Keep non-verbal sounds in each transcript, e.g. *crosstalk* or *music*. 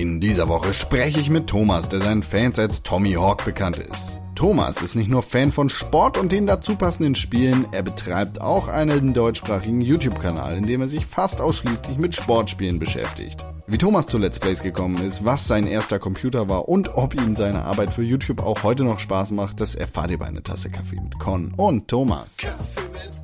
In dieser Woche spreche ich mit Thomas, der seinen Fans als Tommy Hawk bekannt ist. Thomas ist nicht nur Fan von Sport und den dazu passenden Spielen, er betreibt auch einen deutschsprachigen YouTube-Kanal, in dem er sich fast ausschließlich mit Sportspielen beschäftigt. Wie Thomas zu Let's Plays gekommen ist, was sein erster Computer war und ob ihm seine Arbeit für YouTube auch heute noch Spaß macht, das erfahrt ihr bei einer Tasse Kaffee mit Con und Thomas. Kaffee mit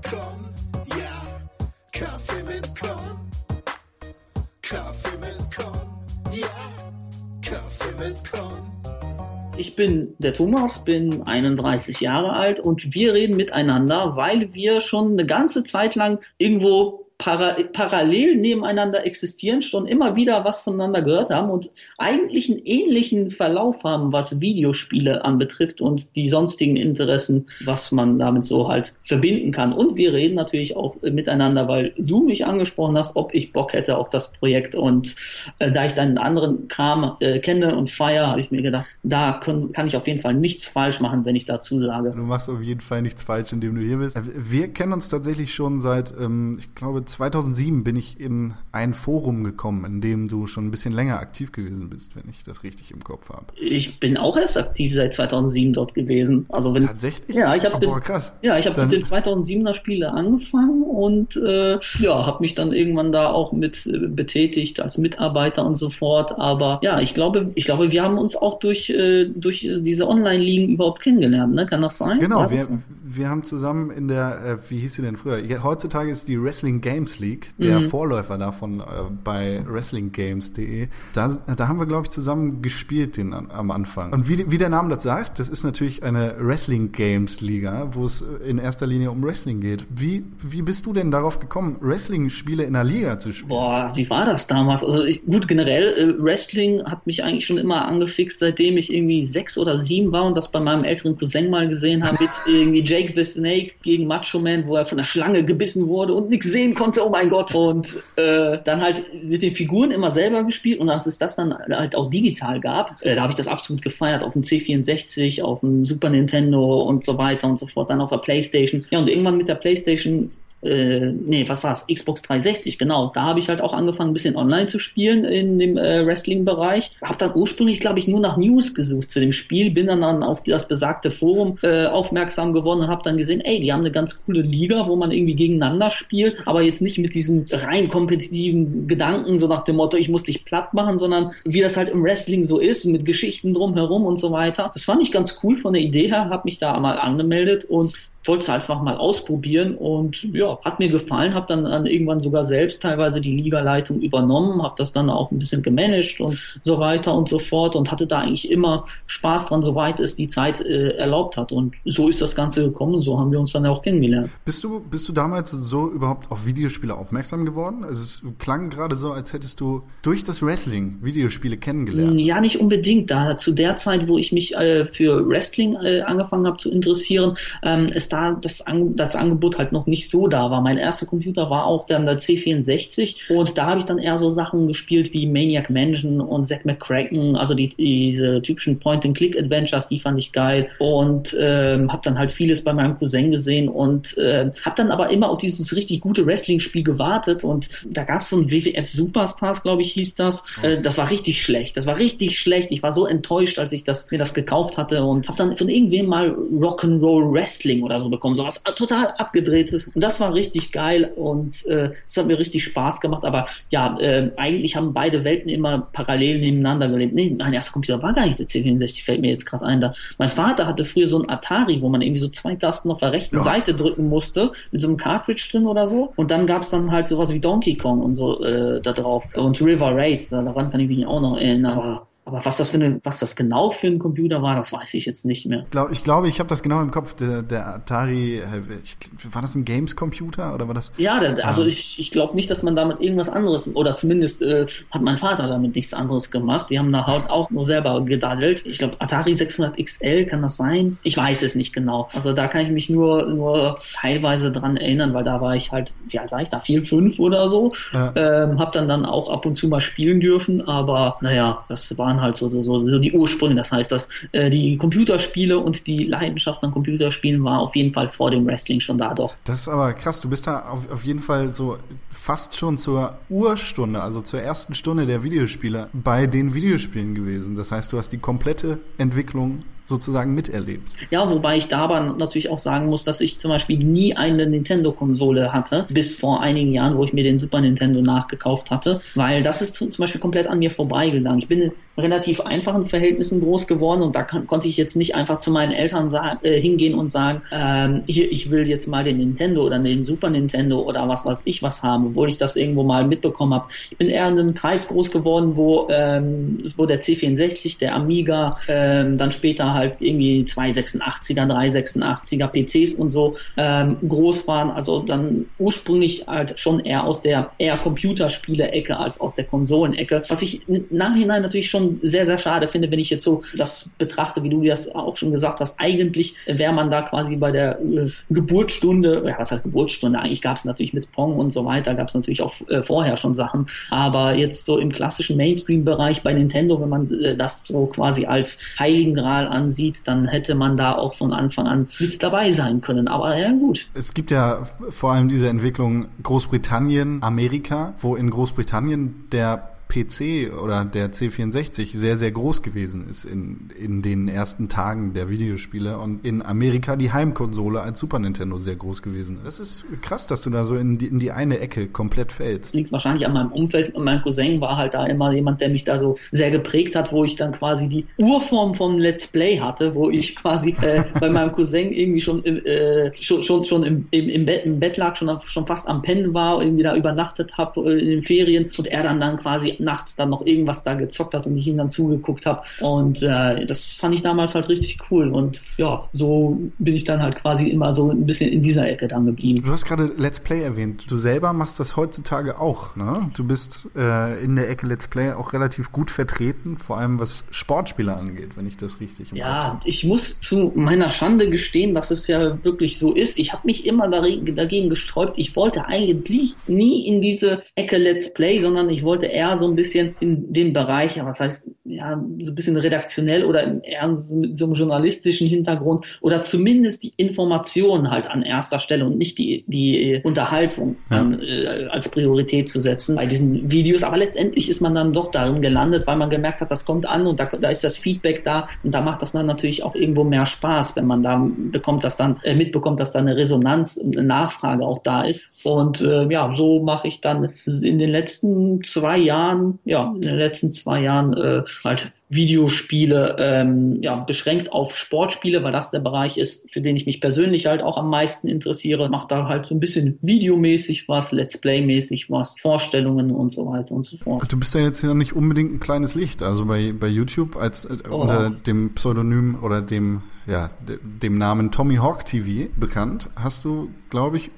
Ich bin der Thomas, bin 31 Jahre alt und wir reden miteinander, weil wir schon eine ganze Zeit lang irgendwo para parallel nebeneinander existieren, schon immer wieder was voneinander gehört haben und eigentlich einen ähnlichen Verlauf haben, was Videospiele anbetrifft und die sonstigen Interessen, was man damit so halt verbinden kann. Und wir reden natürlich auch miteinander, weil du mich angesprochen hast, ob ich Bock hätte auf das Projekt. Und äh, da ich deinen anderen Kram äh, kenne und feiere, habe ich mir gedacht, da können, kann ich auf jeden Fall nichts falsch machen, wenn ich dazu sage. Du machst auf jeden Fall nichts falsch, indem du hier bist. Wir kennen uns tatsächlich schon seit, ähm, ich glaube, 2007 bin ich in ein Forum gekommen, in dem du schon ein bisschen länger aktiv gewesen bist, wenn ich das richtig im Kopf habe. Ich bin auch erst aktiv seit 2007 dort gewesen. Also wenn, Tatsächlich? Ja, ich habe oh, krass. Ja, ich habe mit den 2007er Spiele angefangen und äh, ja, habe mich dann irgendwann da auch mit äh, betätigt als Mitarbeiter und so fort. Aber ja, ich glaube, ich glaube, wir haben uns auch durch äh, durch diese Online-Ligen überhaupt kennengelernt. Ne? Kann das sein? Genau, wir, wir haben zusammen in der, äh, wie hieß sie denn früher? Heutzutage ist die Wrestling Games League, der mhm. Vorläufer davon äh, bei WrestlingGames.de. Da, da haben wir, glaube ich, zusammen gespielt den, am Anfang. Und wie, wie der Name das sagt, das ist natürlich eine Wrestling Games Liga, wo es in erster Linie um Wrestling geht. Wie, wie bist du denn darauf gekommen, Wrestling-Spiele in der Liga zu spielen? Boah, wie war das damals? Also ich, gut, generell, äh, Wrestling hat mich eigentlich schon immer angefixt, seitdem ich irgendwie sechs oder sieben war und das bei meinem älteren Cousin mal gesehen habe, mit irgendwie Jake the Snake gegen Macho Man, wo er von der Schlange gebissen wurde und nichts sehen konnte, oh mein Gott. Und äh, dann halt mit den Figuren immer selber gespielt und als es das dann halt auch digital gab, äh, da habe ich das absolut gefeiert, auf dem C64, auf dem Super Nintendo und so weiter und so fort, dann auf der Playstation. Ja, und irgendwann mit der Playstation äh, nee, was war's? Xbox 360, genau. Da habe ich halt auch angefangen, ein bisschen online zu spielen in dem äh, Wrestling-Bereich. Habe dann ursprünglich, glaube ich, nur nach News gesucht zu dem Spiel, bin dann, dann auf das besagte Forum äh, aufmerksam geworden und habe dann gesehen, ey, die haben eine ganz coole Liga, wo man irgendwie gegeneinander spielt, aber jetzt nicht mit diesen rein kompetitiven Gedanken, so nach dem Motto, ich muss dich platt machen, sondern wie das halt im Wrestling so ist, mit Geschichten drumherum und so weiter. Das fand ich ganz cool von der Idee her, habe mich da mal angemeldet und wollte es einfach mal ausprobieren und ja, hat mir gefallen, habe dann, dann irgendwann sogar selbst teilweise die Ligaleitung übernommen, habe das dann auch ein bisschen gemanagt und so weiter und so fort und hatte da eigentlich immer Spaß dran, soweit es die Zeit äh, erlaubt hat und so ist das Ganze gekommen so haben wir uns dann auch kennengelernt. Bist du, bist du damals so überhaupt auf Videospiele aufmerksam geworden? Also es klang gerade so, als hättest du durch das Wrestling Videospiele kennengelernt. Ja, nicht unbedingt. Da zu der Zeit, wo ich mich äh, für Wrestling äh, angefangen habe zu interessieren, ähm, es da das, das Angebot halt noch nicht so da war. Mein erster Computer war auch dann der C64 und da habe ich dann eher so Sachen gespielt wie Maniac Mansion und Zack McCracken, also die, diese typischen Point-and-Click-Adventures, die fand ich geil und ähm, habe dann halt vieles bei meinem Cousin gesehen und äh, habe dann aber immer auf dieses richtig gute Wrestling-Spiel gewartet und da gab es so ein WWF Superstars, glaube ich, hieß das. Äh, das war richtig schlecht. Das war richtig schlecht. Ich war so enttäuscht, als ich das, mir das gekauft hatte und habe dann von irgendwem mal Rock'n'Roll Wrestling oder so so bekommen, so was total abgedrehtes. Und das war richtig geil und äh, es hat mir richtig Spaß gemacht. Aber ja, äh, eigentlich haben beide Welten immer parallel nebeneinander gelebt. Nee, mein erster Computer war gar nicht der C64, fällt mir jetzt gerade ein. Da. Mein Vater hatte früher so ein Atari, wo man irgendwie so zwei Tasten auf der rechten ja. Seite drücken musste, mit so einem Cartridge drin oder so. Und dann gab es dann halt sowas wie Donkey Kong und so äh, da drauf. Und River Raid, daran kann ich mich auch noch erinnern. Aber aber was das für eine, was das genau für ein Computer war, das weiß ich jetzt nicht mehr. Ich glaube, ich, glaube, ich habe das genau im Kopf. Der, der Atari, ich, war das ein Games-Computer oder war das? Ja, der, also ich, ich glaube nicht, dass man damit irgendwas anderes oder zumindest äh, hat mein Vater damit nichts anderes gemacht. Die haben da halt auch nur selber gedaddelt. Ich glaube, Atari 600 XL kann das sein. Ich weiß es nicht genau. Also da kann ich mich nur nur teilweise dran erinnern, weil da war ich halt, wie alt war ich da? Vier, fünf oder so. Ja. Ähm, hab dann dann auch ab und zu mal spielen dürfen, aber naja, das waren waren halt so, so, so die Ursprünge. Das heißt, dass äh, die Computerspiele und die Leidenschaft an Computerspielen war auf jeden Fall vor dem Wrestling schon da, doch. Das ist aber krass. Du bist da auf, auf jeden Fall so fast schon zur Urstunde, also zur ersten Stunde der Videospieler bei den Videospielen gewesen. Das heißt, du hast die komplette Entwicklung sozusagen miterlebt. Ja, wobei ich da aber natürlich auch sagen muss, dass ich zum Beispiel nie eine Nintendo-Konsole hatte, bis vor einigen Jahren, wo ich mir den Super Nintendo nachgekauft hatte, weil das ist zum Beispiel komplett an mir vorbeigegangen. Ich bin in relativ einfachen Verhältnissen groß geworden und da kann, konnte ich jetzt nicht einfach zu meinen Eltern äh, hingehen und sagen, ähm, hier, ich will jetzt mal den Nintendo oder den Super Nintendo oder was weiß ich was haben, obwohl ich das irgendwo mal mitbekommen habe. Ich bin eher in einem Kreis groß geworden, wo, ähm, wo der C64, der Amiga, ähm, dann später halt irgendwie 286er, 386er PCs und so ähm, groß waren. Also dann ursprünglich halt schon eher aus der eher Computerspiele-Ecke als aus der Konsolenecke. Was ich Nachhinein natürlich schon sehr, sehr schade finde, wenn ich jetzt so das betrachte, wie du das auch schon gesagt hast. Eigentlich wäre man da quasi bei der äh, Geburtsstunde, ja, was heißt Geburtsstunde? Eigentlich gab es natürlich mit Pong und so weiter, gab es natürlich auch äh, vorher schon Sachen. Aber jetzt so im klassischen Mainstream-Bereich bei Nintendo, wenn man äh, das so quasi als Heiligen Gral ansieht, dann hätte man da auch von Anfang an mit dabei sein können. Aber ja, gut. Es gibt ja vor allem diese Entwicklung Großbritannien, Amerika, wo in Großbritannien der PC oder der C64 sehr, sehr groß gewesen ist in, in den ersten Tagen der Videospiele und in Amerika die Heimkonsole als Super Nintendo sehr groß gewesen. Es ist krass, dass du da so in die, in die eine Ecke komplett fällst. Das liegt wahrscheinlich an meinem Umfeld. Und mein Cousin war halt da immer jemand, der mich da so sehr geprägt hat, wo ich dann quasi die Urform von Let's Play hatte, wo ich quasi äh, *laughs* bei meinem Cousin irgendwie schon, äh, schon, schon, schon im, im, im, Bett, im Bett lag, schon, schon fast am Pennen war, irgendwie da übernachtet habe äh, in den Ferien und er dann dann quasi nachts dann noch irgendwas da gezockt hat und ich ihm dann zugeguckt habe. Und äh, das fand ich damals halt richtig cool. Und ja, so bin ich dann halt quasi immer so ein bisschen in dieser Ecke dann geblieben. Du hast gerade Let's Play erwähnt. Du selber machst das heutzutage auch, ne? Du bist äh, in der Ecke Let's Play auch relativ gut vertreten, vor allem was Sportspiele angeht, wenn ich das richtig im Ja, Kopf ich muss zu meiner Schande gestehen, dass es ja wirklich so ist. Ich habe mich immer dagegen gesträubt. Ich wollte eigentlich nie in diese Ecke Let's Play, sondern ich wollte eher so ein bisschen in den Bereich, was heißt, ja, so ein bisschen redaktionell oder eher so mit so einem journalistischen Hintergrund oder zumindest die Informationen halt an erster Stelle und nicht die, die Unterhaltung ja. an, äh, als Priorität zu setzen bei diesen Videos. Aber letztendlich ist man dann doch darin gelandet, weil man gemerkt hat, das kommt an und da, da ist das Feedback da und da macht das dann natürlich auch irgendwo mehr Spaß, wenn man da bekommt, dass dann äh, mitbekommt, dass da eine Resonanz, eine Nachfrage auch da ist. Und äh, ja, so mache ich dann in den letzten zwei Jahren ja, in den letzten zwei Jahren äh, halt Videospiele ähm, ja, beschränkt auf Sportspiele, weil das der Bereich ist, für den ich mich persönlich halt auch am meisten interessiere. Mache da halt so ein bisschen videomäßig was, Let's Play-mäßig was, Vorstellungen und so weiter und so fort. Du bist ja jetzt ja nicht unbedingt ein kleines Licht, also bei, bei YouTube als äh, oh. unter dem Pseudonym oder dem ja, dem Namen Tommy Hawk TV bekannt, hast du, glaube ich,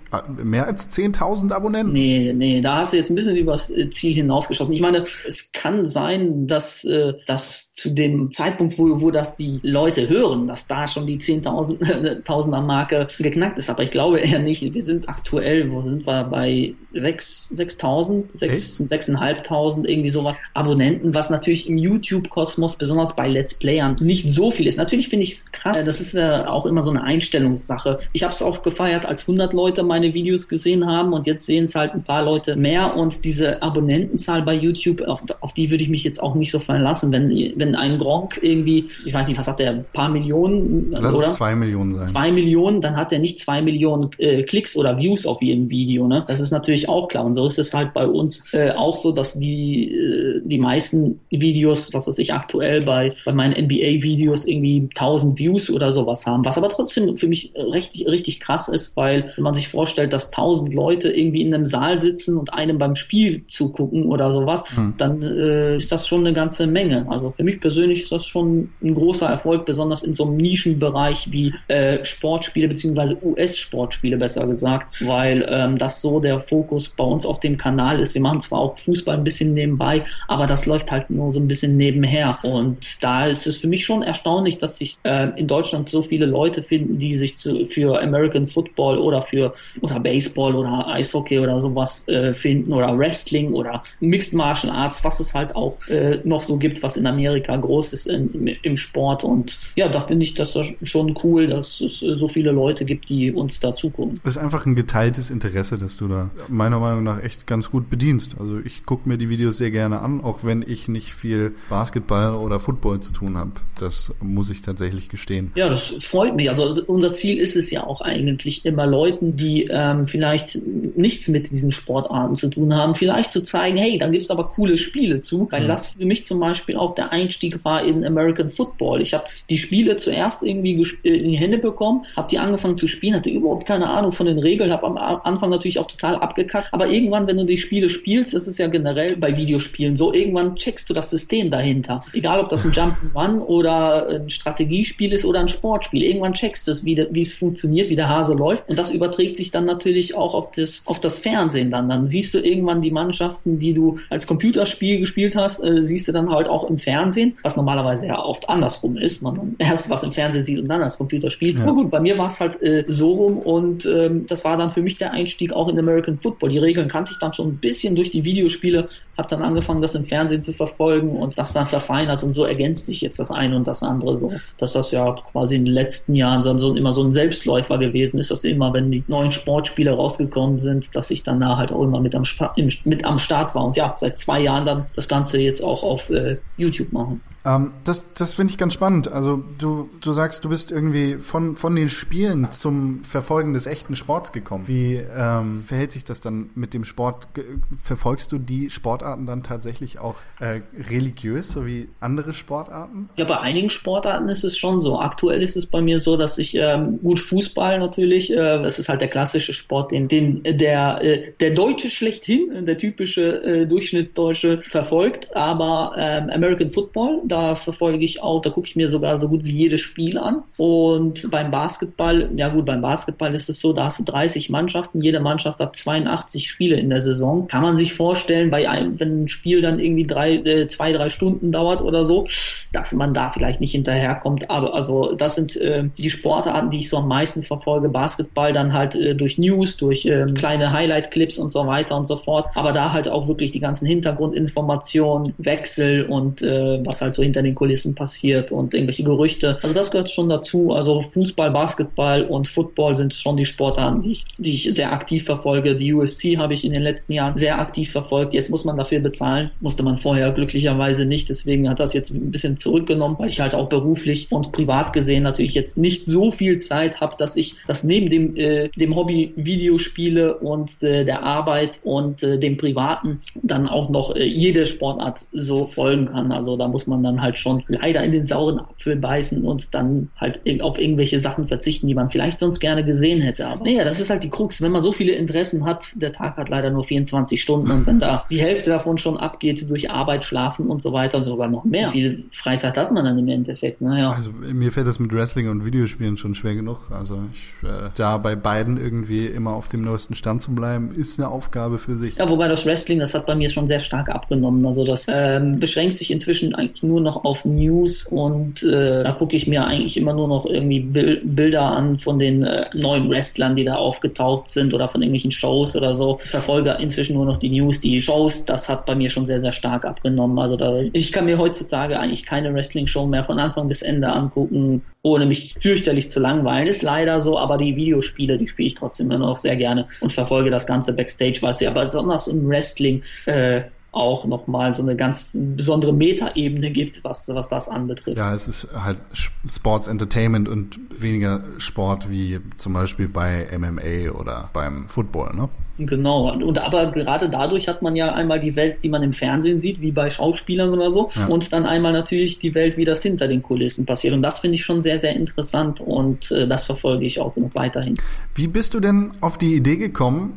mehr als 10.000 Abonnenten. Nee, nee, da hast du jetzt ein bisschen übers äh, Ziel hinausgeschossen. Ich meine, es kann sein, dass, äh, dass zu dem Zeitpunkt, wo, wo das die Leute hören, dass da schon die 10.000er *laughs* Marke geknackt ist. Aber ich glaube eher nicht. Wir sind aktuell, wo sind wir, bei 6.000, 6.500, irgendwie sowas Abonnenten, was natürlich im YouTube-Kosmos, besonders bei Let's Playern, nicht so viel ist. Natürlich finde ich es krass, äh, das ist äh, auch immer so eine Einstellungssache. Ich habe es auch gefeiert, als 100 Leute meine Videos gesehen haben und jetzt sehen es halt ein paar Leute mehr und diese Abonnentenzahl bei YouTube, auf, auf die würde ich mich jetzt auch nicht so verlassen. Wenn, wenn ein Gronk irgendwie, ich weiß nicht, was hat der, ein paar Millionen Lass oder? Es zwei Millionen sein. Zwei Millionen, dann hat er nicht zwei Millionen äh, Klicks oder Views auf jedem Video. Ne? Das ist natürlich auch klar. Und so ist es halt bei uns äh, auch so, dass die, äh, die meisten Videos, was weiß ich, aktuell bei, bei meinen NBA-Videos irgendwie 1000 Views oder sowas haben, was aber trotzdem für mich richtig, richtig krass ist, weil wenn man sich vorstellt, dass tausend Leute irgendwie in einem Saal sitzen und einem beim Spiel zugucken oder sowas, hm. dann äh, ist das schon eine ganze Menge. Also für mich persönlich ist das schon ein großer Erfolg, besonders in so einem Nischenbereich wie äh, Sportspiele beziehungsweise US-Sportspiele besser gesagt, weil ähm, das so der Fokus bei uns auf dem Kanal ist. Wir machen zwar auch Fußball ein bisschen nebenbei, aber das läuft halt nur so ein bisschen nebenher. Und da ist es für mich schon erstaunlich, dass sich äh, in Deutschland Deutschland so viele Leute finden, die sich zu, für American Football oder für oder Baseball oder Eishockey oder sowas äh, finden oder Wrestling oder Mixed Martial Arts, was es halt auch äh, noch so gibt, was in Amerika groß ist in, im Sport. Und ja, da finde ich das schon cool, dass es so viele Leute gibt, die uns da zugucken. Es ist einfach ein geteiltes Interesse, dass du da meiner Meinung nach echt ganz gut bedienst. Also ich gucke mir die Videos sehr gerne an, auch wenn ich nicht viel Basketball oder Football zu tun habe. Das muss ich tatsächlich gestehen. Ja, das freut mich. Also unser Ziel ist es ja auch eigentlich immer Leuten, die ähm, vielleicht nichts mit diesen Sportarten zu tun haben, vielleicht zu zeigen, hey, dann gibt es aber coole Spiele zu. Weil mhm. das für mich zum Beispiel auch der Einstieg war in American Football. Ich habe die Spiele zuerst irgendwie in die Hände bekommen, habe die angefangen zu spielen, hatte überhaupt keine Ahnung von den Regeln, habe am Anfang natürlich auch total abgekackt. Aber irgendwann, wenn du die Spiele spielst, das ist ja generell bei Videospielen so, irgendwann checkst du das System dahinter. Egal, ob das ein Jump'n'Run oder ein Strategiespiel ist oder ein Sportspiel. Irgendwann checkst du es, wie, wie es funktioniert, wie der Hase läuft. Und das überträgt sich dann natürlich auch auf das, auf das Fernsehen dann. Dann siehst du irgendwann die Mannschaften, die du als Computerspiel gespielt hast, äh, siehst du dann halt auch im Fernsehen, was normalerweise ja oft andersrum ist. Man dann erst was im Fernsehen sieht und dann als Computerspiel. Ja. Aber gut, bei mir war es halt äh, so rum und ähm, das war dann für mich der Einstieg auch in American Football. Die Regeln kannte ich dann schon ein bisschen durch die Videospiele, habe dann angefangen, das im Fernsehen zu verfolgen und das dann verfeinert und so ergänzt sich jetzt das eine und das andere so, dass das ja quasi in den letzten Jahren so, immer so ein Selbstläufer gewesen ist, dass immer, wenn die neuen Sportspiele rausgekommen sind, dass ich dann halt auch immer mit am, mit am Start war und ja, seit zwei Jahren dann das Ganze jetzt auch auf äh, YouTube machen. Ähm, das das finde ich ganz spannend. Also du, du sagst, du bist irgendwie von, von den Spielen zum Verfolgen des echten Sports gekommen. Wie ähm, verhält sich das dann mit dem Sport? Verfolgst du die Sportarten dann tatsächlich auch äh, religiös, so wie andere Sportarten? Ja, bei einigen Sportarten ist es schon so. Aktuell ist es bei mir so, dass ich ähm, gut Fußball natürlich, äh, das ist halt der klassische Sport, den, den der, äh, der Deutsche schlechthin, der typische äh, Durchschnittsdeutsche verfolgt, aber ähm, American Football, da verfolge ich auch, da gucke ich mir sogar so gut wie jedes Spiel an. Und beim Basketball, ja gut, beim Basketball ist es so, da hast du 30 Mannschaften, jede Mannschaft hat 82 Spiele in der Saison. Kann man sich vorstellen, bei einem, wenn ein Spiel dann irgendwie drei, äh, zwei, drei Stunden dauert oder so, dass man da vielleicht nicht hinterherkommt. Aber also das sind äh, die Sportarten, die ich so am meisten verfolge. Basketball dann halt äh, durch News, durch äh, kleine Highlight-Clips und so weiter und so fort. Aber da halt auch wirklich die ganzen Hintergrundinformationen, Wechsel und äh, was halt so hinter den Kulissen passiert und irgendwelche Gerüchte. Also das gehört schon dazu. Also Fußball, Basketball und Football sind schon die Sportarten, die ich, die ich sehr aktiv verfolge. Die UFC habe ich in den letzten Jahren sehr aktiv verfolgt. Jetzt muss man dafür bezahlen. Musste man vorher glücklicherweise nicht. Deswegen hat das jetzt ein bisschen zurückgenommen, weil ich halt auch beruflich und privat gesehen natürlich jetzt nicht so viel Zeit habe, dass ich das neben dem, äh, dem Hobby Videospiele und äh, der Arbeit und äh, dem Privaten dann auch noch äh, jede Sportart so folgen kann. Also da muss man dann halt schon leider in den sauren Apfel beißen und dann halt auf irgendwelche Sachen verzichten, die man vielleicht sonst gerne gesehen hätte. Aber naja, das ist halt die Krux. Wenn man so viele Interessen hat, der Tag hat leider nur 24 Stunden und wenn da die Hälfte davon schon abgeht durch Arbeit, Schlafen und so weiter, sogar noch mehr. Wie viel Freizeit hat man dann im Endeffekt? Naja. Also mir fällt das mit Wrestling und Videospielen schon schwer genug. Also ich, äh, da bei beiden irgendwie immer auf dem neuesten Stand zu bleiben, ist eine Aufgabe für sich. Ja, wobei das Wrestling, das hat bei mir schon sehr stark abgenommen. Also das ähm, beschränkt sich inzwischen eigentlich nur noch noch auf News und äh, da gucke ich mir eigentlich immer nur noch irgendwie Bil Bilder an von den äh, neuen Wrestlern, die da aufgetaucht sind oder von irgendwelchen Shows oder so. Ich verfolge inzwischen nur noch die News, die Shows, das hat bei mir schon sehr, sehr stark abgenommen. Also da, ich kann mir heutzutage eigentlich keine Wrestling-Show mehr von Anfang bis Ende angucken, ohne mich fürchterlich zu langweilen. Ist leider so, aber die Videospiele, die spiele ich trotzdem immer noch sehr gerne und verfolge das Ganze Backstage, weil es ja besonders im Wrestling äh, auch nochmal so eine ganz besondere Metaebene gibt, was, was das anbetrifft. Ja, es ist halt Sports Entertainment und weniger Sport wie zum Beispiel bei MMA oder beim Football, ne? Genau, und aber gerade dadurch hat man ja einmal die Welt, die man im Fernsehen sieht, wie bei Schauspielern oder so, ja. und dann einmal natürlich die Welt, wie das hinter den Kulissen passiert. Und das finde ich schon sehr, sehr interessant und äh, das verfolge ich auch noch weiterhin. Wie bist du denn auf die Idee gekommen,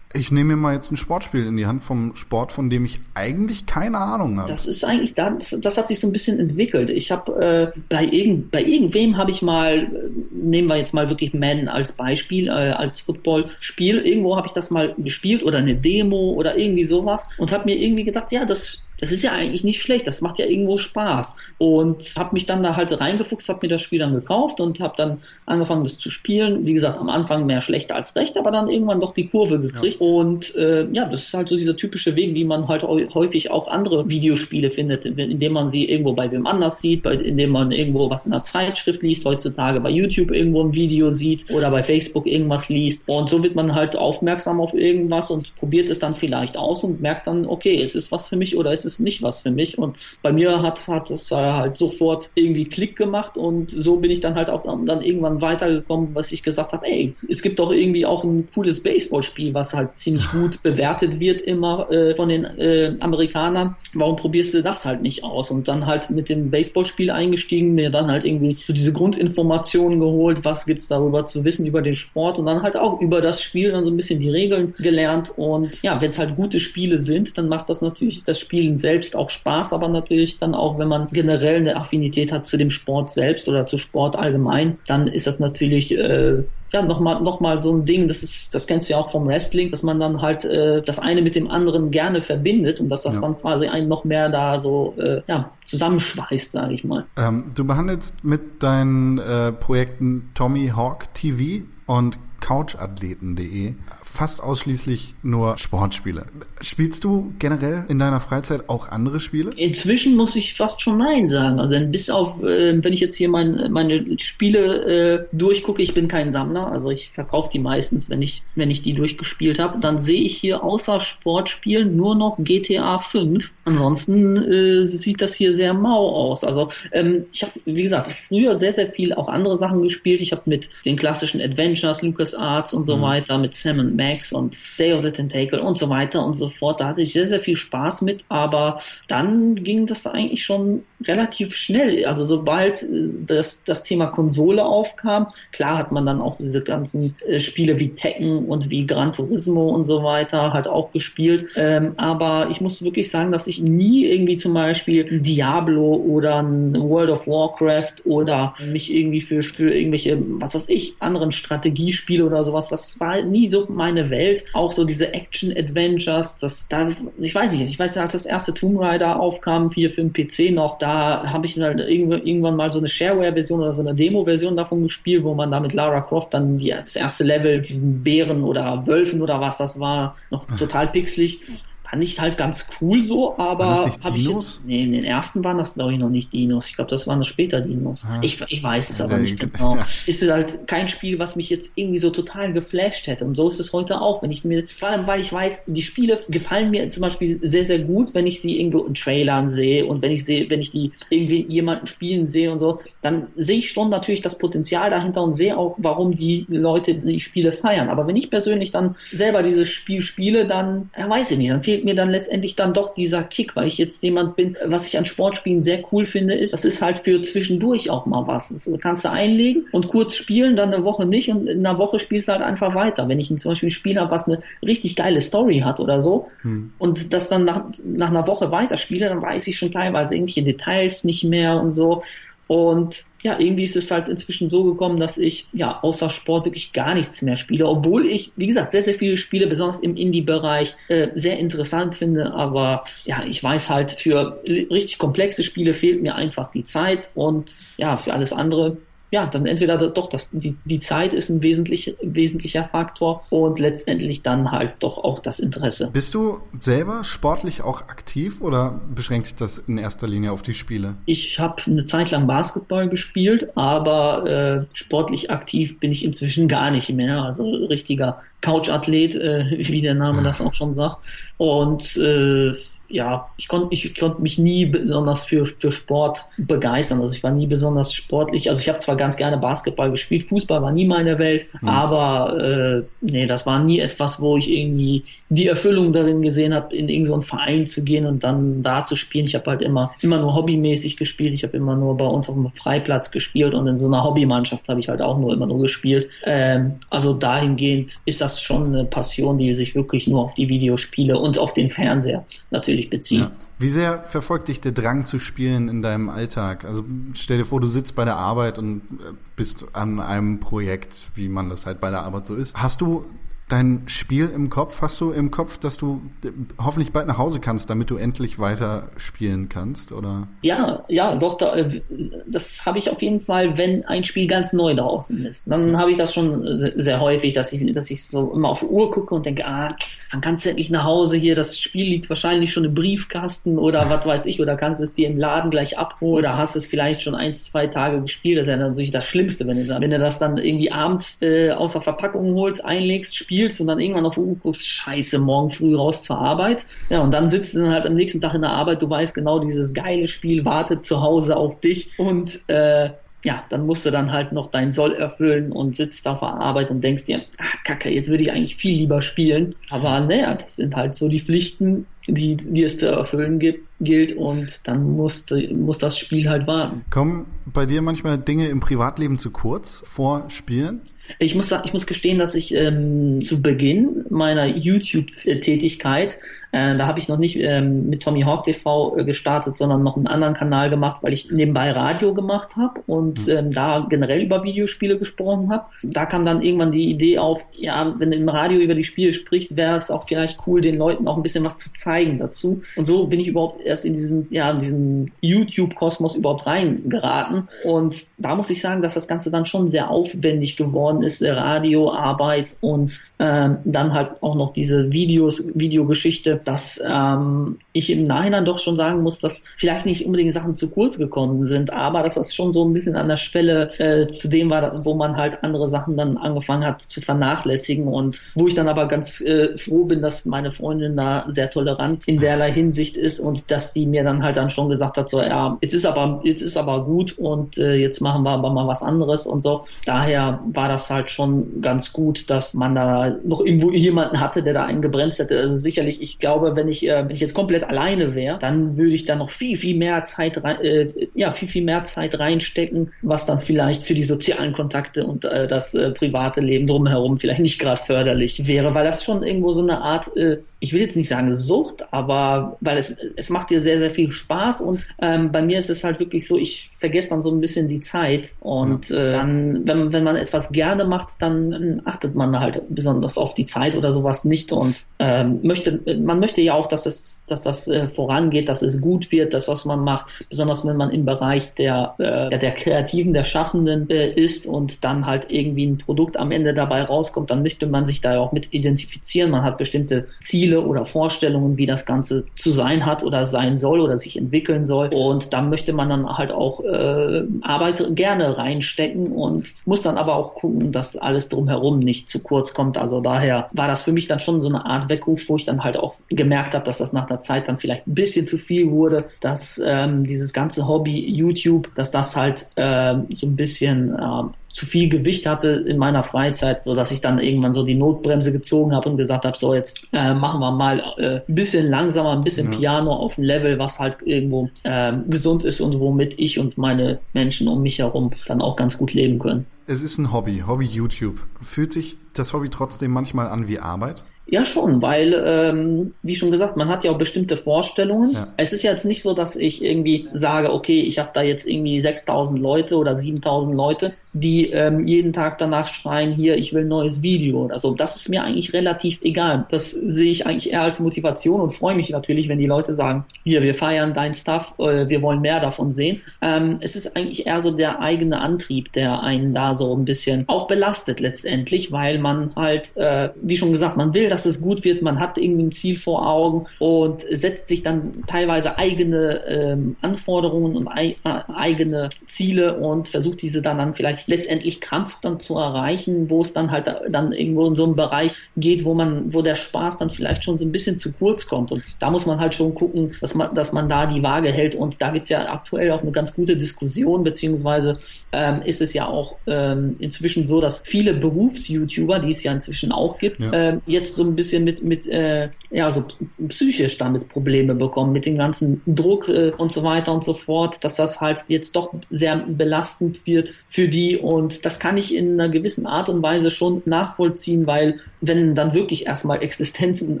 ich nehme mir mal jetzt ein Sportspiel in die Hand vom Sport, von dem ich eigentlich keine Ahnung habe. Das ist eigentlich, das, das hat sich so ein bisschen entwickelt. Ich habe äh, bei, irgend, bei irgendwem habe ich mal, äh, nehmen wir jetzt mal wirklich Man als Beispiel, äh, als Footballspiel, irgendwo habe ich das mal gespielt oder eine Demo oder irgendwie sowas und habe mir irgendwie gedacht, ja, das das ist ja eigentlich nicht schlecht, das macht ja irgendwo Spaß. Und habe mich dann da halt reingefuchst, habe mir das Spiel dann gekauft und habe dann angefangen, das zu spielen. Wie gesagt, am Anfang mehr schlecht als recht, aber dann irgendwann doch die Kurve gekriegt. Ja. Und äh, ja, das ist halt so dieser typische Weg, wie man halt häufig auch andere Videospiele findet, indem man sie irgendwo bei wem anders sieht, bei, indem man irgendwo was in einer Zeitschrift liest, heutzutage bei YouTube irgendwo ein Video sieht oder bei Facebook irgendwas liest. Und so wird man halt aufmerksam auf irgendwas und probiert es dann vielleicht aus und merkt dann, okay, es ist was für mich oder es ist nicht was für mich. Und bei mir hat, hat es halt sofort irgendwie Klick gemacht und so bin ich dann halt auch dann, dann irgendwann weitergekommen, was ich gesagt habe, ey, es gibt doch irgendwie auch ein cooles Baseballspiel, was halt ziemlich gut bewertet wird immer äh, von den äh, Amerikanern. Warum probierst du das halt nicht aus? Und dann halt mit dem Baseballspiel eingestiegen, mir dann halt irgendwie so diese Grundinformationen geholt, was gibt's darüber zu wissen über den Sport und dann halt auch über das Spiel dann so ein bisschen die Regeln gelernt. Und ja, wenn es halt gute Spiele sind, dann macht das natürlich das Spielen selbst auch Spaß, aber natürlich dann auch, wenn man generell eine Affinität hat zu dem Sport selbst oder zu Sport allgemein, dann ist das natürlich äh, ja, nochmal noch mal so ein Ding, das ist, das kennst du ja auch vom Wrestling, dass man dann halt äh, das eine mit dem anderen gerne verbindet und dass das ja. dann quasi einen noch mehr da so äh, ja, zusammenschweißt, sage ich mal. Ähm, du behandelst mit deinen äh, Projekten Tommy Hawk TV und couchathleten.de fast ausschließlich nur Sportspiele. Spielst du generell in deiner Freizeit auch andere Spiele? Inzwischen muss ich fast schon Nein sagen. Also bis auf, äh, wenn ich jetzt hier mein, meine Spiele äh, durchgucke, ich bin kein Sammler, also ich verkaufe die meistens, wenn ich, wenn ich die durchgespielt habe, dann sehe ich hier außer Sportspielen nur noch GTA 5. Ansonsten äh, sieht das hier sehr mau aus. Also ähm, ich habe, wie gesagt, früher sehr, sehr viel auch andere Sachen gespielt. Ich habe mit den klassischen Adventures, LucasArts und so mhm. weiter, mit Sam Max Max und Day of the Tentacle und so weiter und so fort. Da hatte ich sehr, sehr viel Spaß mit, aber dann ging das eigentlich schon relativ schnell. Also sobald das, das Thema Konsole aufkam, klar hat man dann auch diese ganzen äh, Spiele wie Tekken und wie Gran Turismo und so weiter halt auch gespielt. Ähm, aber ich muss wirklich sagen, dass ich nie irgendwie zum Beispiel Diablo oder ein World of Warcraft oder mich irgendwie für, für irgendwelche, was weiß ich, anderen Strategiespiele oder sowas, das war nie so mein meine Welt. Auch so diese Action-Adventures, das, da, ich weiß nicht, ich weiß, als das erste Tomb Raider aufkam, hier für den PC noch, da habe ich halt irgendwann mal so eine Shareware-Version oder so eine Demo-Version davon gespielt, wo man da mit Lara Croft dann die, das erste Level, diesen Bären oder Wölfen oder was das war, noch total pixelig fand ich halt ganz cool so, aber habe ich jetzt. Nee, in den ersten waren das, glaube ich, noch nicht Dinos. Ich glaube, das waren später Dinos. Ah. Ich, ich weiß es aber nicht genau. *laughs* Ja. Ist es halt kein Spiel, was mich jetzt irgendwie so total geflasht hätte. Und so ist es heute auch. Wenn ich mir, vor allem weil ich weiß, die Spiele gefallen mir zum Beispiel sehr, sehr gut, wenn ich sie irgendwo in Trailern sehe und wenn ich sehe, wenn ich die irgendwie jemanden spielen sehe und so, dann sehe ich schon natürlich das Potenzial dahinter und sehe auch, warum die Leute die Spiele feiern. Aber wenn ich persönlich dann selber dieses Spiel spiele, dann, ja, weiß ich nicht, dann fehlt mir dann letztendlich dann doch dieser Kick, weil ich jetzt jemand bin, was ich an Sportspielen sehr cool finde, ist, das ist halt für zwischendurch auch mal was. Das kannst du einlegen und kurz spielen, dann eine Woche nicht und in einer Woche spielst du halt einfach weiter. Wenn ich zum Beispiel ein Spiel habe, was eine richtig geile Story hat oder so hm. und das dann nach, nach einer Woche weiterspiele, dann weiß ich schon teilweise irgendwelche Details nicht mehr und so. Und ja, irgendwie ist es halt inzwischen so gekommen, dass ich ja außer Sport wirklich gar nichts mehr spiele, obwohl ich, wie gesagt, sehr, sehr viele Spiele, besonders im Indie-Bereich, äh, sehr interessant finde. Aber ja, ich weiß halt, für richtig komplexe Spiele fehlt mir einfach die Zeit und ja, für alles andere ja, dann entweder doch, das, die, die Zeit ist ein wesentlich, wesentlicher Faktor und letztendlich dann halt doch auch das Interesse. Bist du selber sportlich auch aktiv oder beschränkt sich das in erster Linie auf die Spiele? Ich habe eine Zeit lang Basketball gespielt, aber äh, sportlich aktiv bin ich inzwischen *laughs* gar nicht mehr. Also richtiger Couchathlet, äh, *laughs* wie der Name das auch schon sagt. Und äh, ja, ich konnte ich konnte mich nie besonders für, für Sport begeistern. Also ich war nie besonders sportlich. Also ich habe zwar ganz gerne Basketball gespielt, Fußball war nie meine Welt, mhm. aber äh, nee, das war nie etwas, wo ich irgendwie die Erfüllung darin gesehen habe, in irgendeinen so Verein zu gehen und dann da zu spielen. Ich habe halt immer immer nur hobbymäßig gespielt. Ich habe immer nur bei uns auf dem Freiplatz gespielt und in so einer Hobbymannschaft habe ich halt auch nur immer nur gespielt. Ähm, also dahingehend ist das schon eine Passion, die sich wirklich nur auf die Videospiele und auf den Fernseher natürlich natürlich beziehen. Ja. Wie sehr verfolgt dich der Drang zu spielen in deinem Alltag? Also stell dir vor, du sitzt bei der Arbeit und äh, bist an einem Projekt, wie man das halt bei der Arbeit so ist. Hast du dein Spiel im Kopf? Hast du im Kopf, dass du äh, hoffentlich bald nach Hause kannst, damit du endlich weiter spielen kannst, oder? Ja, ja, doch, da, äh, das habe ich auf jeden Fall, wenn ein Spiel ganz neu draußen ist. Dann habe ich das schon sehr, häufig, dass ich, dass ich so immer auf die Uhr gucke und denke, ah, dann kannst du endlich nach Hause hier, das Spiel liegt wahrscheinlich schon im Briefkasten oder *laughs* was weiß ich, oder kannst es dir im Laden gleich abholen oder hast es vielleicht schon ein, zwei Tage gespielt. Das ist ja natürlich das Schlimmste, wenn du, dann, wenn du das dann irgendwie abends äh, aus der Verpackung holst, einlegst, spielst spielst und dann irgendwann auf Uhr guckst, scheiße, morgen früh raus zur Arbeit. Ja, und dann sitzt du dann halt am nächsten Tag in der Arbeit, du weißt genau, dieses geile Spiel wartet zu Hause auf dich und äh, ja, dann musst du dann halt noch deinen Soll erfüllen und sitzt auf der Arbeit und denkst dir, ach Kacke, jetzt würde ich eigentlich viel lieber spielen. Aber naja, das sind halt so die Pflichten, die, die es zu erfüllen gibt, gilt und dann muss, muss das Spiel halt warten. Kommen bei dir manchmal Dinge im Privatleben zu kurz vor Spielen? Ich muss, ich muss gestehen, dass ich ähm, zu Beginn meiner YouTube-Tätigkeit äh, da habe ich noch nicht ähm, mit Tommy Hawk TV äh, gestartet, sondern noch einen anderen Kanal gemacht, weil ich nebenbei Radio gemacht habe und mhm. ähm, da generell über Videospiele gesprochen habe. Da kam dann irgendwann die Idee auf, ja, wenn du im Radio über die Spiele sprichst, wäre es auch vielleicht cool, den Leuten auch ein bisschen was zu zeigen dazu. Und so bin ich überhaupt erst in diesen, ja, in diesen YouTube-Kosmos überhaupt reingeraten. Und da muss ich sagen, dass das Ganze dann schon sehr aufwendig geworden ist, Radioarbeit und ähm, dann halt auch noch diese Videos, Videogeschichte dass ähm, ich im Nachhinein doch schon sagen muss, dass vielleicht nicht unbedingt Sachen zu kurz gekommen sind, aber dass das schon so ein bisschen an der Schwelle äh, zu dem war, wo man halt andere Sachen dann angefangen hat zu vernachlässigen und wo ich dann aber ganz äh, froh bin, dass meine Freundin da sehr tolerant in derlei Hinsicht ist und dass die mir dann halt dann schon gesagt hat, so ja, jetzt ist aber jetzt ist aber gut und äh, jetzt machen wir aber mal was anderes und so. Daher war das halt schon ganz gut, dass man da noch irgendwo jemanden hatte, der da einen gebremst hätte. Also sicherlich, ich glaube glaube, wenn ich, äh, wenn ich jetzt komplett alleine wäre, dann würde ich da noch viel, viel mehr Zeit rein, äh, ja, viel, viel mehr Zeit reinstecken, was dann vielleicht für die sozialen Kontakte und äh, das äh, private Leben drumherum vielleicht nicht gerade förderlich wäre, weil das schon irgendwo so eine Art äh, ich will jetzt nicht sagen Sucht, aber weil es, es macht dir sehr, sehr viel Spaß und ähm, bei mir ist es halt wirklich so, ich vergesse dann so ein bisschen die Zeit und äh, dann, wenn, wenn man etwas gerne macht, dann achtet man halt besonders auf die Zeit oder sowas nicht und ähm, möchte, man möchte ja auch, dass es, dass das äh, vorangeht, dass es gut wird, das, was man macht, besonders wenn man im Bereich der, äh, der Kreativen, der Schaffenden äh, ist und dann halt irgendwie ein Produkt am Ende dabei rauskommt, dann möchte man sich da ja auch mit identifizieren, man hat bestimmte Ziele, Ziele oder Vorstellungen, wie das Ganze zu sein hat oder sein soll oder sich entwickeln soll. Und da möchte man dann halt auch äh, Arbeit gerne reinstecken und muss dann aber auch gucken, dass alles drumherum nicht zu kurz kommt. Also daher war das für mich dann schon so eine Art Weckruf, wo ich dann halt auch gemerkt habe, dass das nach der Zeit dann vielleicht ein bisschen zu viel wurde, dass ähm, dieses ganze Hobby YouTube, dass das halt äh, so ein bisschen äh, zu viel Gewicht hatte in meiner Freizeit, so dass ich dann irgendwann so die Notbremse gezogen habe und gesagt habe, so jetzt äh, machen wir mal äh, ein bisschen langsamer, ein bisschen ja. Piano auf ein Level, was halt irgendwo äh, gesund ist und womit ich und meine Menschen um mich herum dann auch ganz gut leben können. Es ist ein Hobby, Hobby YouTube. Fühlt sich das Hobby trotzdem manchmal an wie Arbeit? Ja, schon, weil, ähm, wie schon gesagt, man hat ja auch bestimmte Vorstellungen. Ja. Es ist jetzt nicht so, dass ich irgendwie sage, okay, ich habe da jetzt irgendwie 6000 Leute oder 7000 Leute, die ähm, jeden Tag danach schreien, hier, ich will ein neues Video oder so. Das ist mir eigentlich relativ egal. Das sehe ich eigentlich eher als Motivation und freue mich natürlich, wenn die Leute sagen, hier, wir feiern dein Stuff, äh, wir wollen mehr davon sehen. Ähm, es ist eigentlich eher so der eigene Antrieb, der einen da so ein bisschen auch belastet letztendlich, weil man halt, äh, wie schon gesagt, man will, dass es gut wird, man hat irgendwie ein Ziel vor Augen und setzt sich dann teilweise eigene ähm, Anforderungen und ei äh, eigene Ziele und versucht diese dann, dann vielleicht letztendlich krampfhaft dann zu erreichen, wo es dann halt dann irgendwo in so einem Bereich geht, wo man, wo der Spaß dann vielleicht schon so ein bisschen zu kurz kommt. Und da muss man halt schon gucken, dass man, dass man da die Waage hält. Und da gibt es ja aktuell auch eine ganz gute Diskussion, beziehungsweise ähm, ist es ja auch ähm, inzwischen so, dass viele Berufs-YouTuber, die es ja inzwischen auch gibt, ja. äh, jetzt so ein bisschen mit, mit äh, ja, so psychisch damit Probleme bekommen, mit dem ganzen Druck äh, und so weiter und so fort, dass das halt jetzt doch sehr belastend wird für die. Und das kann ich in einer gewissen Art und Weise schon nachvollziehen, weil wenn dann wirklich erstmal Existenzen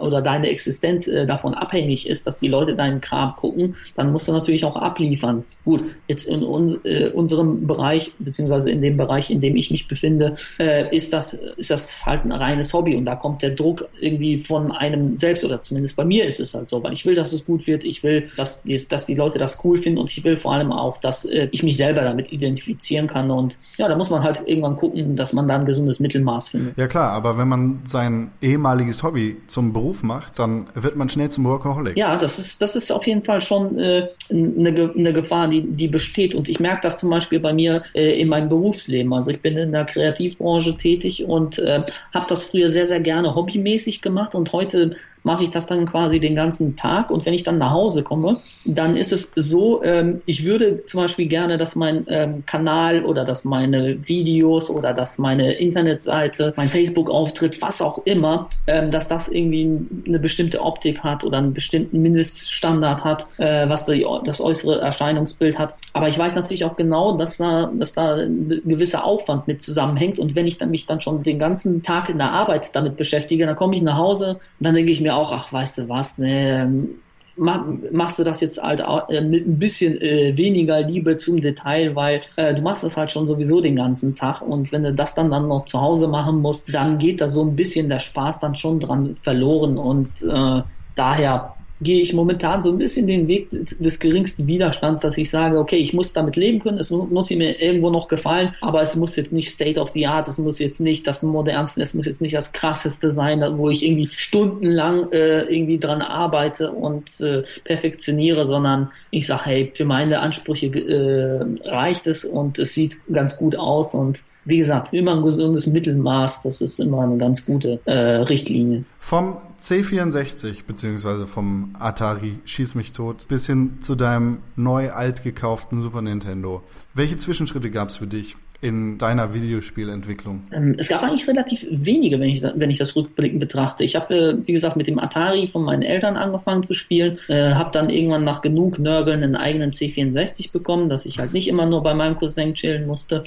oder deine Existenz äh, davon abhängig ist, dass die Leute deinen Kram gucken, dann musst du natürlich auch abliefern. Gut, jetzt in un, äh, unserem Bereich, beziehungsweise in dem Bereich, in dem ich mich befinde, äh, ist, das, ist das halt ein reines Hobby und da kommt der Druck irgendwie von einem selbst oder zumindest bei mir ist es halt so, weil ich will, dass es gut wird, ich will, dass die, dass die Leute das cool finden und ich will vor allem auch, dass äh, ich mich selber damit identifizieren kann und ja, da muss man halt irgendwann gucken, dass man da ein gesundes Mittelmaß findet. Ja klar, aber wenn man sein ehemaliges Hobby zum Beruf macht, dann wird man schnell zum Workaholic. Ja, das ist, das ist auf jeden Fall schon äh, eine, Gefahr, die, die besteht. Und ich merke das zum Beispiel bei mir äh, in meinem Berufsleben. Also ich bin in der Kreativbranche tätig und äh, habe das früher sehr, sehr gerne hobbymäßig gemacht und heute mache ich das dann quasi den ganzen Tag und wenn ich dann nach Hause komme, dann ist es so, ähm, ich würde zum Beispiel gerne, dass mein ähm, Kanal oder dass meine Videos oder dass meine Internetseite, mein Facebook-Auftritt, was auch immer, ähm, dass das irgendwie eine bestimmte Optik hat oder einen bestimmten Mindeststandard hat, äh, was die, das äußere Erscheinungsbild hat. Aber ich weiß natürlich auch genau, dass da, dass da ein gewisser Aufwand mit zusammenhängt und wenn ich dann mich dann schon den ganzen Tag in der Arbeit damit beschäftige, dann komme ich nach Hause und dann denke ich mir auch, ach, weißt du was, ne, machst du das jetzt halt äh, mit ein bisschen äh, weniger Liebe zum Detail, weil äh, du machst das halt schon sowieso den ganzen Tag und wenn du das dann dann noch zu Hause machen musst, dann geht da so ein bisschen der Spaß dann schon dran verloren und äh, daher gehe ich momentan so ein bisschen den Weg des geringsten Widerstands, dass ich sage, okay, ich muss damit leben können, es muss mir irgendwo noch gefallen, aber es muss jetzt nicht State of the Art, es muss jetzt nicht das Modernste, es muss jetzt nicht das Krasseste sein, wo ich irgendwie stundenlang äh, irgendwie dran arbeite und äh, perfektioniere, sondern ich sage, hey, für meine Ansprüche äh, reicht es und es sieht ganz gut aus und wie gesagt, immer ein gesundes Mittelmaß, das ist immer eine ganz gute äh, Richtlinie. Vom C64 beziehungsweise vom Atari Schieß mich tot bis hin zu deinem neu alt gekauften Super Nintendo. Welche Zwischenschritte gab es für dich? in deiner Videospielentwicklung? Ähm, es gab eigentlich relativ wenige, wenn ich, wenn ich das rückblickend betrachte. Ich habe, äh, wie gesagt, mit dem Atari von meinen Eltern angefangen zu spielen, äh, habe dann irgendwann nach genug Nörgeln einen eigenen C64 bekommen, dass ich halt nicht immer nur bei meinem Cousin chillen musste.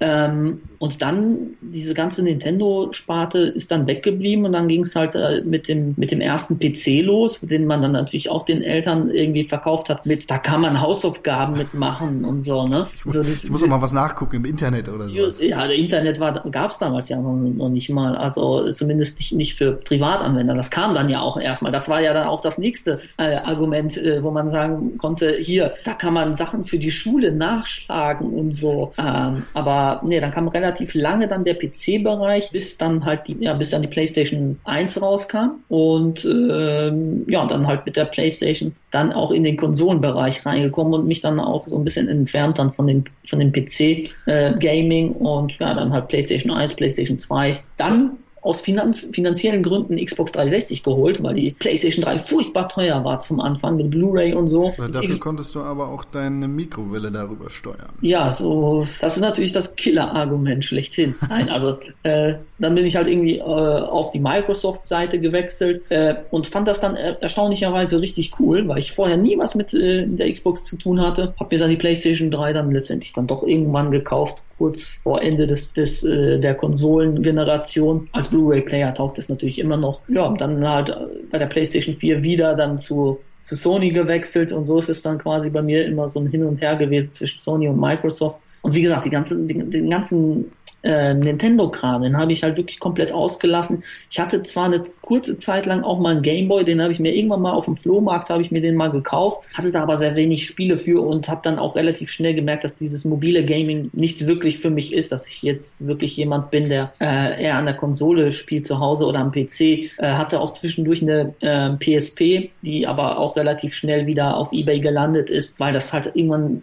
Ähm, und dann diese ganze Nintendo-Sparte ist dann weggeblieben und dann ging es halt äh, mit dem mit dem ersten PC los, den man dann natürlich auch den Eltern irgendwie verkauft hat. Mit da kann man Hausaufgaben mitmachen und so. Ne? Ich muss, so, das, ich muss auch mal was nachgucken im Internet oder so. Ja, der Internet war gab es damals ja noch, noch, nicht mal, also zumindest nicht, nicht für Privatanwender. Das kam dann ja auch erstmal. Das war ja dann auch das nächste äh, Argument, äh, wo man sagen konnte, hier da kann man Sachen für die Schule nachschlagen und so. Ähm, aber nee, dann kam relativ lange dann der PC-Bereich, bis dann halt die, ja, bis dann die PlayStation 1 rauskam und ähm, ja, dann halt mit der PlayStation dann auch in den Konsolenbereich reingekommen und mich dann auch so ein bisschen entfernt dann von den von dem PC äh, Gaming und ja, dann halt PlayStation 1, PlayStation 2. Dann aus Finanz finanziellen Gründen Xbox 360 geholt, weil die PlayStation 3 furchtbar teuer war zum Anfang mit Blu-ray und so. Ja, dafür X konntest du aber auch deine Mikrowelle darüber steuern. Ja, so das ist natürlich das Killer-Argument schlechthin. Nein, *laughs* also äh, dann bin ich halt irgendwie äh, auf die Microsoft-Seite gewechselt äh, und fand das dann erstaunlicherweise richtig cool, weil ich vorher nie was mit äh, der Xbox zu tun hatte. Hab mir dann die PlayStation 3 dann letztendlich dann doch irgendwann gekauft kurz vor Ende des, des äh, der Konsolengeneration. Als Blu-ray-Player taugt es natürlich immer noch. Ja, dann halt bei der PlayStation 4 wieder dann zu zu Sony gewechselt und so ist es dann quasi bei mir immer so ein Hin und Her gewesen zwischen Sony und Microsoft. Und wie gesagt, die ganzen, die, den ganzen äh, Nintendo-Kram, den habe ich halt wirklich komplett ausgelassen. Ich hatte zwar eine kurze Zeit lang auch mal einen Gameboy, den habe ich mir irgendwann mal auf dem Flohmarkt, habe ich mir den mal gekauft, hatte da aber sehr wenig Spiele für und habe dann auch relativ schnell gemerkt, dass dieses mobile Gaming nichts wirklich für mich ist, dass ich jetzt wirklich jemand bin, der äh, eher an der Konsole spielt zu Hause oder am PC. Äh, hatte auch zwischendurch eine äh, PSP, die aber auch relativ schnell wieder auf Ebay gelandet ist, weil das halt irgendwann,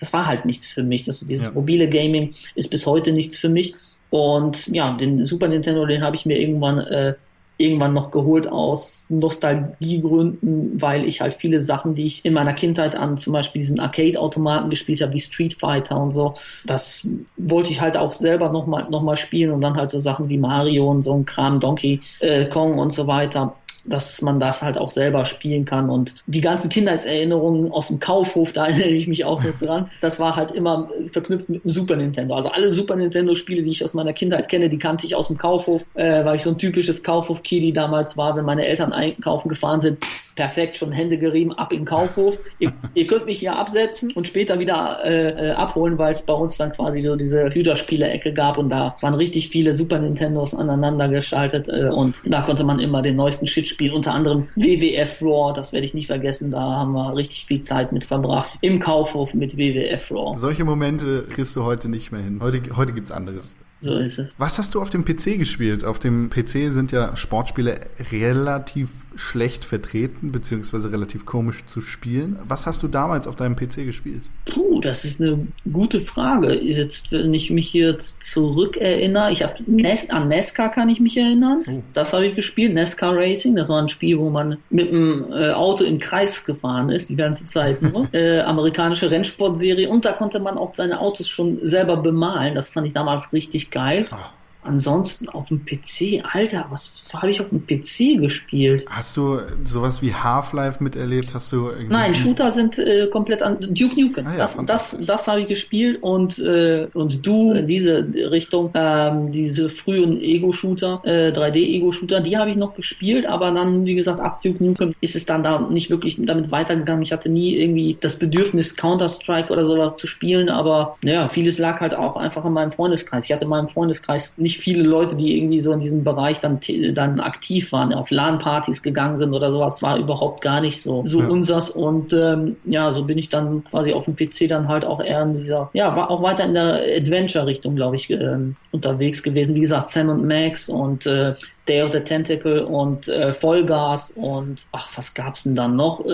das war halt nichts für mich. Das, dieses ja. mobile Gaming ist bis heute nichts für mich mich. Und ja, den Super Nintendo, den habe ich mir irgendwann, äh, irgendwann noch geholt aus Nostalgiegründen, weil ich halt viele Sachen, die ich in meiner Kindheit an zum Beispiel diesen Arcade-Automaten gespielt habe, wie Street Fighter und so, das wollte ich halt auch selber nochmal noch mal spielen und dann halt so Sachen wie Mario und so ein Kram, Donkey äh, Kong und so weiter dass man das halt auch selber spielen kann. Und die ganzen Kindheitserinnerungen aus dem Kaufhof, da *laughs* erinnere ich mich auch noch dran, das war halt immer verknüpft mit dem Super Nintendo. Also alle Super Nintendo-Spiele, die ich aus meiner Kindheit kenne, die kannte ich aus dem Kaufhof, äh, weil ich so ein typisches Kaufhof-Kiddy damals war, wenn meine Eltern einkaufen gefahren sind perfekt, schon Hände gerieben, ab in den Kaufhof. ihr, ihr, könnt mich hier absetzen und später wieder äh, äh, abholen, weil es bei uns dann quasi so diese Hüderspiele-Ecke gab und da waren richtig viele Super Nintendos aneinander geschaltet äh, und da konnte man immer den neuesten Shit spielen, unter anderem WWF Raw, das werde ich nicht vergessen, da haben wir richtig viel Zeit mit verbracht, im Kaufhof mit WWF Raw. Solche Momente kriegst du heute nicht mehr hin. Heute, heute gibt's anderes. So ist es. Was hast du auf dem PC gespielt? Auf dem PC sind ja Sportspiele relativ schlecht vertreten, beziehungsweise relativ komisch zu spielen. Was hast du damals auf deinem PC gespielt? Puh, das ist eine gute Frage. Jetzt, wenn ich mich jetzt zurückerinnere, ich habe Nes an NASCAR kann ich mich erinnern. Oh. Das habe ich gespielt, NASCAR Racing. Das war ein Spiel, wo man mit dem äh, Auto im Kreis gefahren ist, die ganze Zeit nur. *laughs* äh, amerikanische Rennsportserie. Und da konnte man auch seine Autos schon selber bemalen. Das fand ich damals richtig geil. Oh. Ansonsten auf dem PC, Alter, was habe ich auf dem PC gespielt? Hast du sowas wie Half-Life miterlebt? Hast du Nein, Shooter sind äh, komplett an Duke Nukem. Ah, ja, das, das, das habe ich gespielt und äh, und du in diese Richtung, ähm, diese frühen Ego-Shooter, äh, 3D-Ego-Shooter, die habe ich noch gespielt, aber dann wie gesagt ab Duke Nukem ist es dann da nicht wirklich damit weitergegangen. Ich hatte nie irgendwie das Bedürfnis Counter Strike oder sowas zu spielen, aber ja, vieles lag halt auch einfach in meinem Freundeskreis. Ich hatte in meinem Freundeskreis nicht viele Leute, die irgendwie so in diesem Bereich dann, dann aktiv waren, auf LAN-Partys gegangen sind oder sowas, war überhaupt gar nicht so, so ja. unsers. Und ähm, ja, so bin ich dann quasi auf dem PC dann halt auch eher in dieser, ja, war auch weiter in der Adventure-Richtung, glaube ich, äh, unterwegs gewesen. Wie gesagt, Sam und Max und äh, Day of the Tentacle und äh, Vollgas und ach, was gab's denn dann noch? Äh,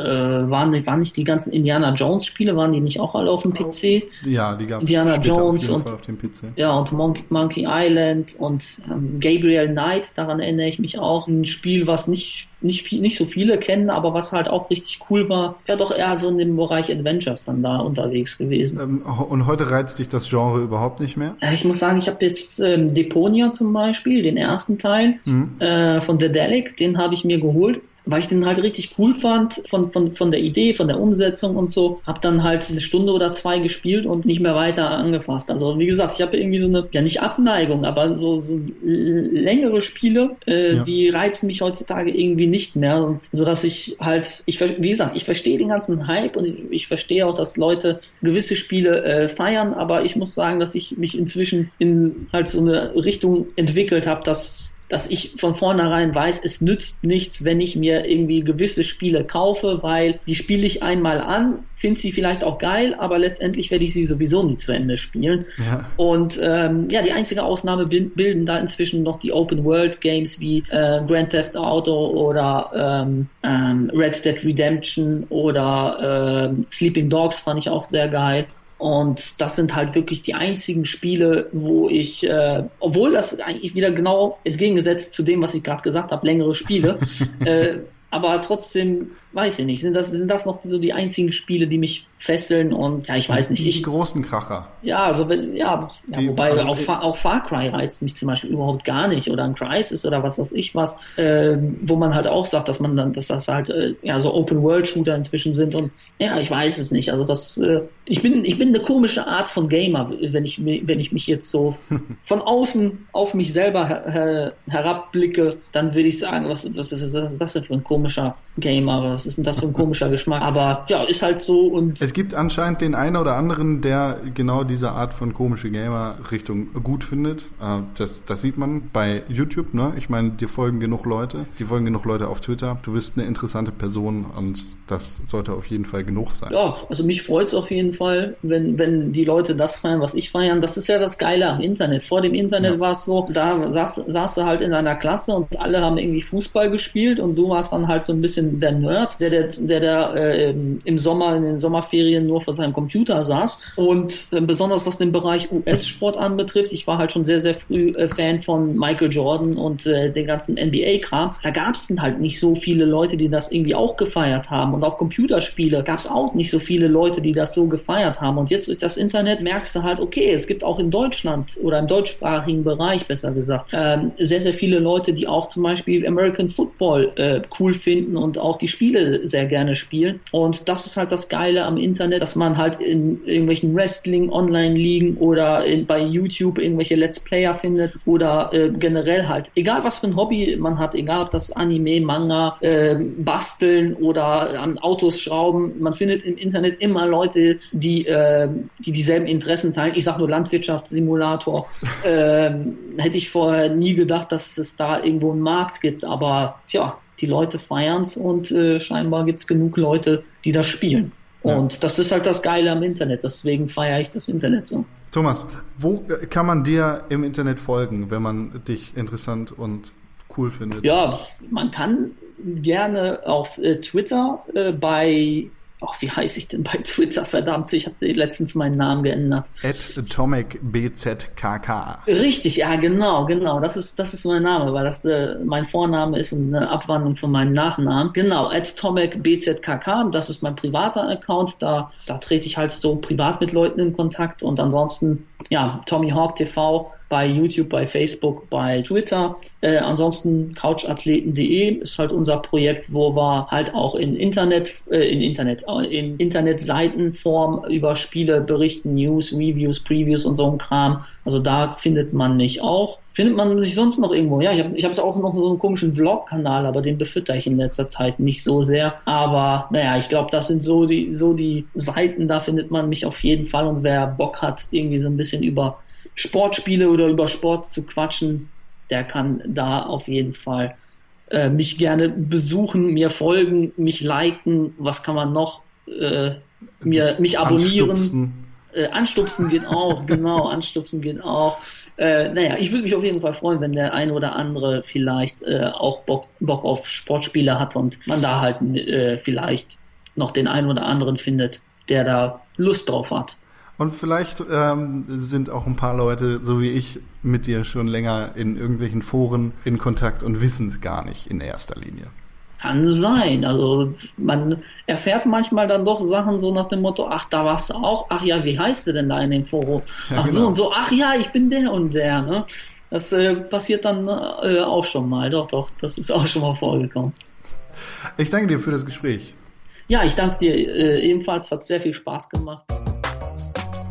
waren, waren nicht die ganzen Indiana Jones Spiele, waren die nicht auch alle auf dem PC? Ja, die gab's Indiana Jones und auf dem PC. Ja, und Monkey, Monkey Island und ähm, Gabriel Knight, daran erinnere ich mich auch. Ein Spiel, was nicht nicht, viel, nicht so viele kennen, aber was halt auch richtig cool war, ja doch eher so in dem Bereich Adventures dann da unterwegs gewesen. Ähm, und heute reizt dich das Genre überhaupt nicht mehr? Ich muss sagen, ich habe jetzt ähm, Deponia zum Beispiel, den ersten Teil mhm. äh, von The Delic, den habe ich mir geholt weil ich den halt richtig cool fand von, von, von der Idee, von der Umsetzung und so. Hab dann halt eine Stunde oder zwei gespielt und nicht mehr weiter angefasst. Also wie gesagt, ich habe irgendwie so eine, ja nicht Abneigung, aber so, so längere Spiele, äh, ja. die reizen mich heutzutage irgendwie nicht mehr. Und so dass ich halt, ich wie gesagt, ich verstehe den ganzen Hype und ich, ich verstehe auch, dass Leute gewisse Spiele äh, feiern, aber ich muss sagen, dass ich mich inzwischen in halt so eine Richtung entwickelt habe, dass dass ich von vornherein weiß, es nützt nichts, wenn ich mir irgendwie gewisse Spiele kaufe, weil die spiele ich einmal an, finde sie vielleicht auch geil, aber letztendlich werde ich sie sowieso nie zu Ende spielen. Ja. Und ähm, ja, die einzige Ausnahme bilden da inzwischen noch die Open World Games wie äh, Grand Theft Auto oder ähm, ähm, Red Dead Redemption oder ähm, Sleeping Dogs fand ich auch sehr geil. Und das sind halt wirklich die einzigen Spiele, wo ich, äh, obwohl das eigentlich wieder genau entgegengesetzt zu dem, was ich gerade gesagt habe, längere Spiele, *laughs* äh, aber trotzdem weiß ich nicht. Sind das, sind das noch so die einzigen Spiele, die mich fesseln und ja, ich weiß nicht. Die ich, großen Kracher. Ja, also wenn, ja, die, ja wobei also, auch, auch Far Cry reizt mich zum Beispiel überhaupt gar nicht oder ein Crisis oder was weiß ich was, äh, wo man halt auch sagt, dass man dann, dass das halt äh, ja so Open World Shooter inzwischen sind und ja, ich weiß es nicht. Also das, äh, ich bin, ich bin eine komische Art von Gamer, wenn ich, wenn ich mich jetzt so *laughs* von außen auf mich selber her, her, herabblicke, dann würde ich sagen, was, was, was, was ist das denn für ein komischer Gamer? Was ist denn das für ein komischer Geschmack? Aber ja, ist halt so und. Es gibt anscheinend den einen oder anderen, der genau diese Art von komische Gamer-Richtung gut findet. Äh, das, das sieht man bei YouTube, ne? Ich meine, dir folgen genug Leute, die folgen genug Leute auf Twitter. Du bist eine interessante Person und das sollte auf jeden Fall genug sein. Ja, also mich freut es auf jeden Fall, wenn, wenn die Leute das feiern, was ich feiern. Das ist ja das Geile am Internet. Vor dem Internet ja. war es so, da saß, saß du halt in deiner Klasse und alle haben irgendwie Fußball gespielt und du warst dann halt so ein bisschen der Nerd, der, der, der, der äh, im Sommer, in den Sommerferien nur vor seinem Computer saß. Und äh, besonders was den Bereich US-Sport anbetrifft, ich war halt schon sehr, sehr früh äh, Fan von Michael Jordan und äh, den ganzen NBA-Kram. Da gab es halt nicht so viele Leute, die das irgendwie auch gefeiert haben. Und auch Computerspiele gab es auch nicht so viele Leute, die das so gefeiert haben. Und jetzt durch das Internet merkst du halt, okay, es gibt auch in Deutschland oder im deutschsprachigen Bereich, besser gesagt, ähm, sehr, sehr viele Leute, die auch zum Beispiel American Football äh, cool finden und auch die Spiele sehr gerne spielen. Und das ist halt das Geile am Internet, dass man halt in irgendwelchen Wrestling-Online-Ligen oder in, bei YouTube irgendwelche Let's Player findet oder äh, generell halt, egal was für ein Hobby man hat, egal ob das Anime, Manga, äh, Basteln oder an Autos schrauben, man findet im Internet immer Leute, die, äh, die dieselben Interessen teilen. Ich sag nur Landwirtschaftssimulator. *laughs* äh, hätte ich vorher nie gedacht, dass es da irgendwo einen Markt gibt, aber tja, die Leute feiern es und äh, scheinbar gibt es genug Leute, die das spielen. Ja. Und das ist halt das Geile am Internet, deswegen feiere ich das Internet so. Thomas, wo kann man dir im Internet folgen, wenn man dich interessant und cool findet? Ja, man kann gerne auf äh, Twitter äh, bei Ach, wie heiße ich denn bei Twitter? Verdammt, ich habe letztens meinen Namen geändert. At AtomicBZKK. Richtig, ja, genau, genau. Das ist, das ist mein Name, weil das äh, mein Vorname ist und eine Abwandlung von meinem Nachnamen. Genau, at AtomicBZKK. Das ist mein privater Account. Da, da trete ich halt so privat mit Leuten in Kontakt und ansonsten, ja, Tommy Hawk TV bei YouTube, bei Facebook, bei Twitter. Äh, ansonsten couchathleten.de ist halt unser Projekt, wo wir halt auch in Internet, äh, in Internet, äh, in Internetseitenform über Spiele berichten, News, Reviews, Previews und so ein Kram. Also da findet man mich auch. Findet man mich sonst noch irgendwo? Ja, ich habe ich hab auch noch so einen komischen Vlog-Kanal, aber den befütter ich in letzter Zeit nicht so sehr. Aber naja, ich glaube, das sind so die, so die Seiten, da findet man mich auf jeden Fall. Und wer Bock hat, irgendwie so ein bisschen über Sportspiele oder über Sport zu quatschen, der kann da auf jeden Fall äh, mich gerne besuchen, mir folgen, mich liken, was kann man noch, äh, mir, mich abonnieren. Anstupsen. Äh, anstupsen geht auch, *laughs* genau, anstupsen geht auch. Äh, naja, ich würde mich auf jeden Fall freuen, wenn der eine oder andere vielleicht äh, auch Bock, Bock auf Sportspiele hat und man da halt äh, vielleicht noch den einen oder anderen findet, der da Lust drauf hat. Und vielleicht ähm, sind auch ein paar Leute, so wie ich, mit dir schon länger in irgendwelchen Foren in Kontakt und wissen es gar nicht in erster Linie. Kann sein. Also man erfährt manchmal dann doch Sachen so nach dem Motto, ach, da warst du auch, ach ja, wie heißt du denn da in dem Forum? Ja, ach genau. so und so, ach ja, ich bin der und der. Ne? Das äh, passiert dann äh, auch schon mal. Doch, doch, das ist auch schon mal vorgekommen. Ich danke dir für das Gespräch. Ja, ich danke dir äh, ebenfalls. Hat sehr viel Spaß gemacht.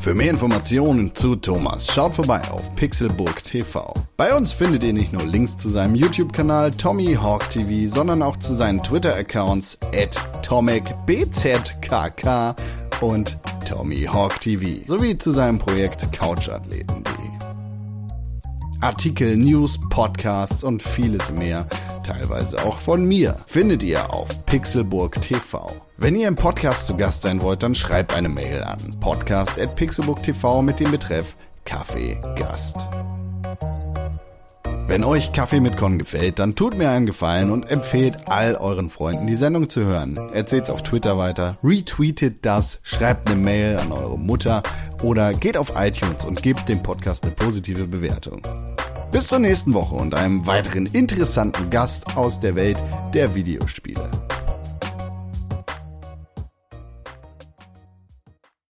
Für mehr Informationen zu Thomas schaut vorbei auf Pixelburg TV. Bei uns findet ihr nicht nur Links zu seinem YouTube-Kanal Tommy Hawk TV, sondern auch zu seinen Twitter-Accounts at TomicBZKK und Tommy Hawk TV sowie zu seinem Projekt Couchathleten.de. Artikel, News, Podcasts und vieles mehr, teilweise auch von mir, findet ihr auf Pixelburg TV. Wenn ihr im Podcast zu Gast sein wollt, dann schreibt eine Mail an podcast.pixelbook.tv mit dem Betreff Kaffee Gast. Wenn euch Kaffee mit Con gefällt, dann tut mir einen Gefallen und empfehlt all euren Freunden die Sendung zu hören. Erzählt's auf Twitter weiter, retweetet das, schreibt eine Mail an eure Mutter oder geht auf iTunes und gebt dem Podcast eine positive Bewertung. Bis zur nächsten Woche und einem weiteren interessanten Gast aus der Welt der Videospiele.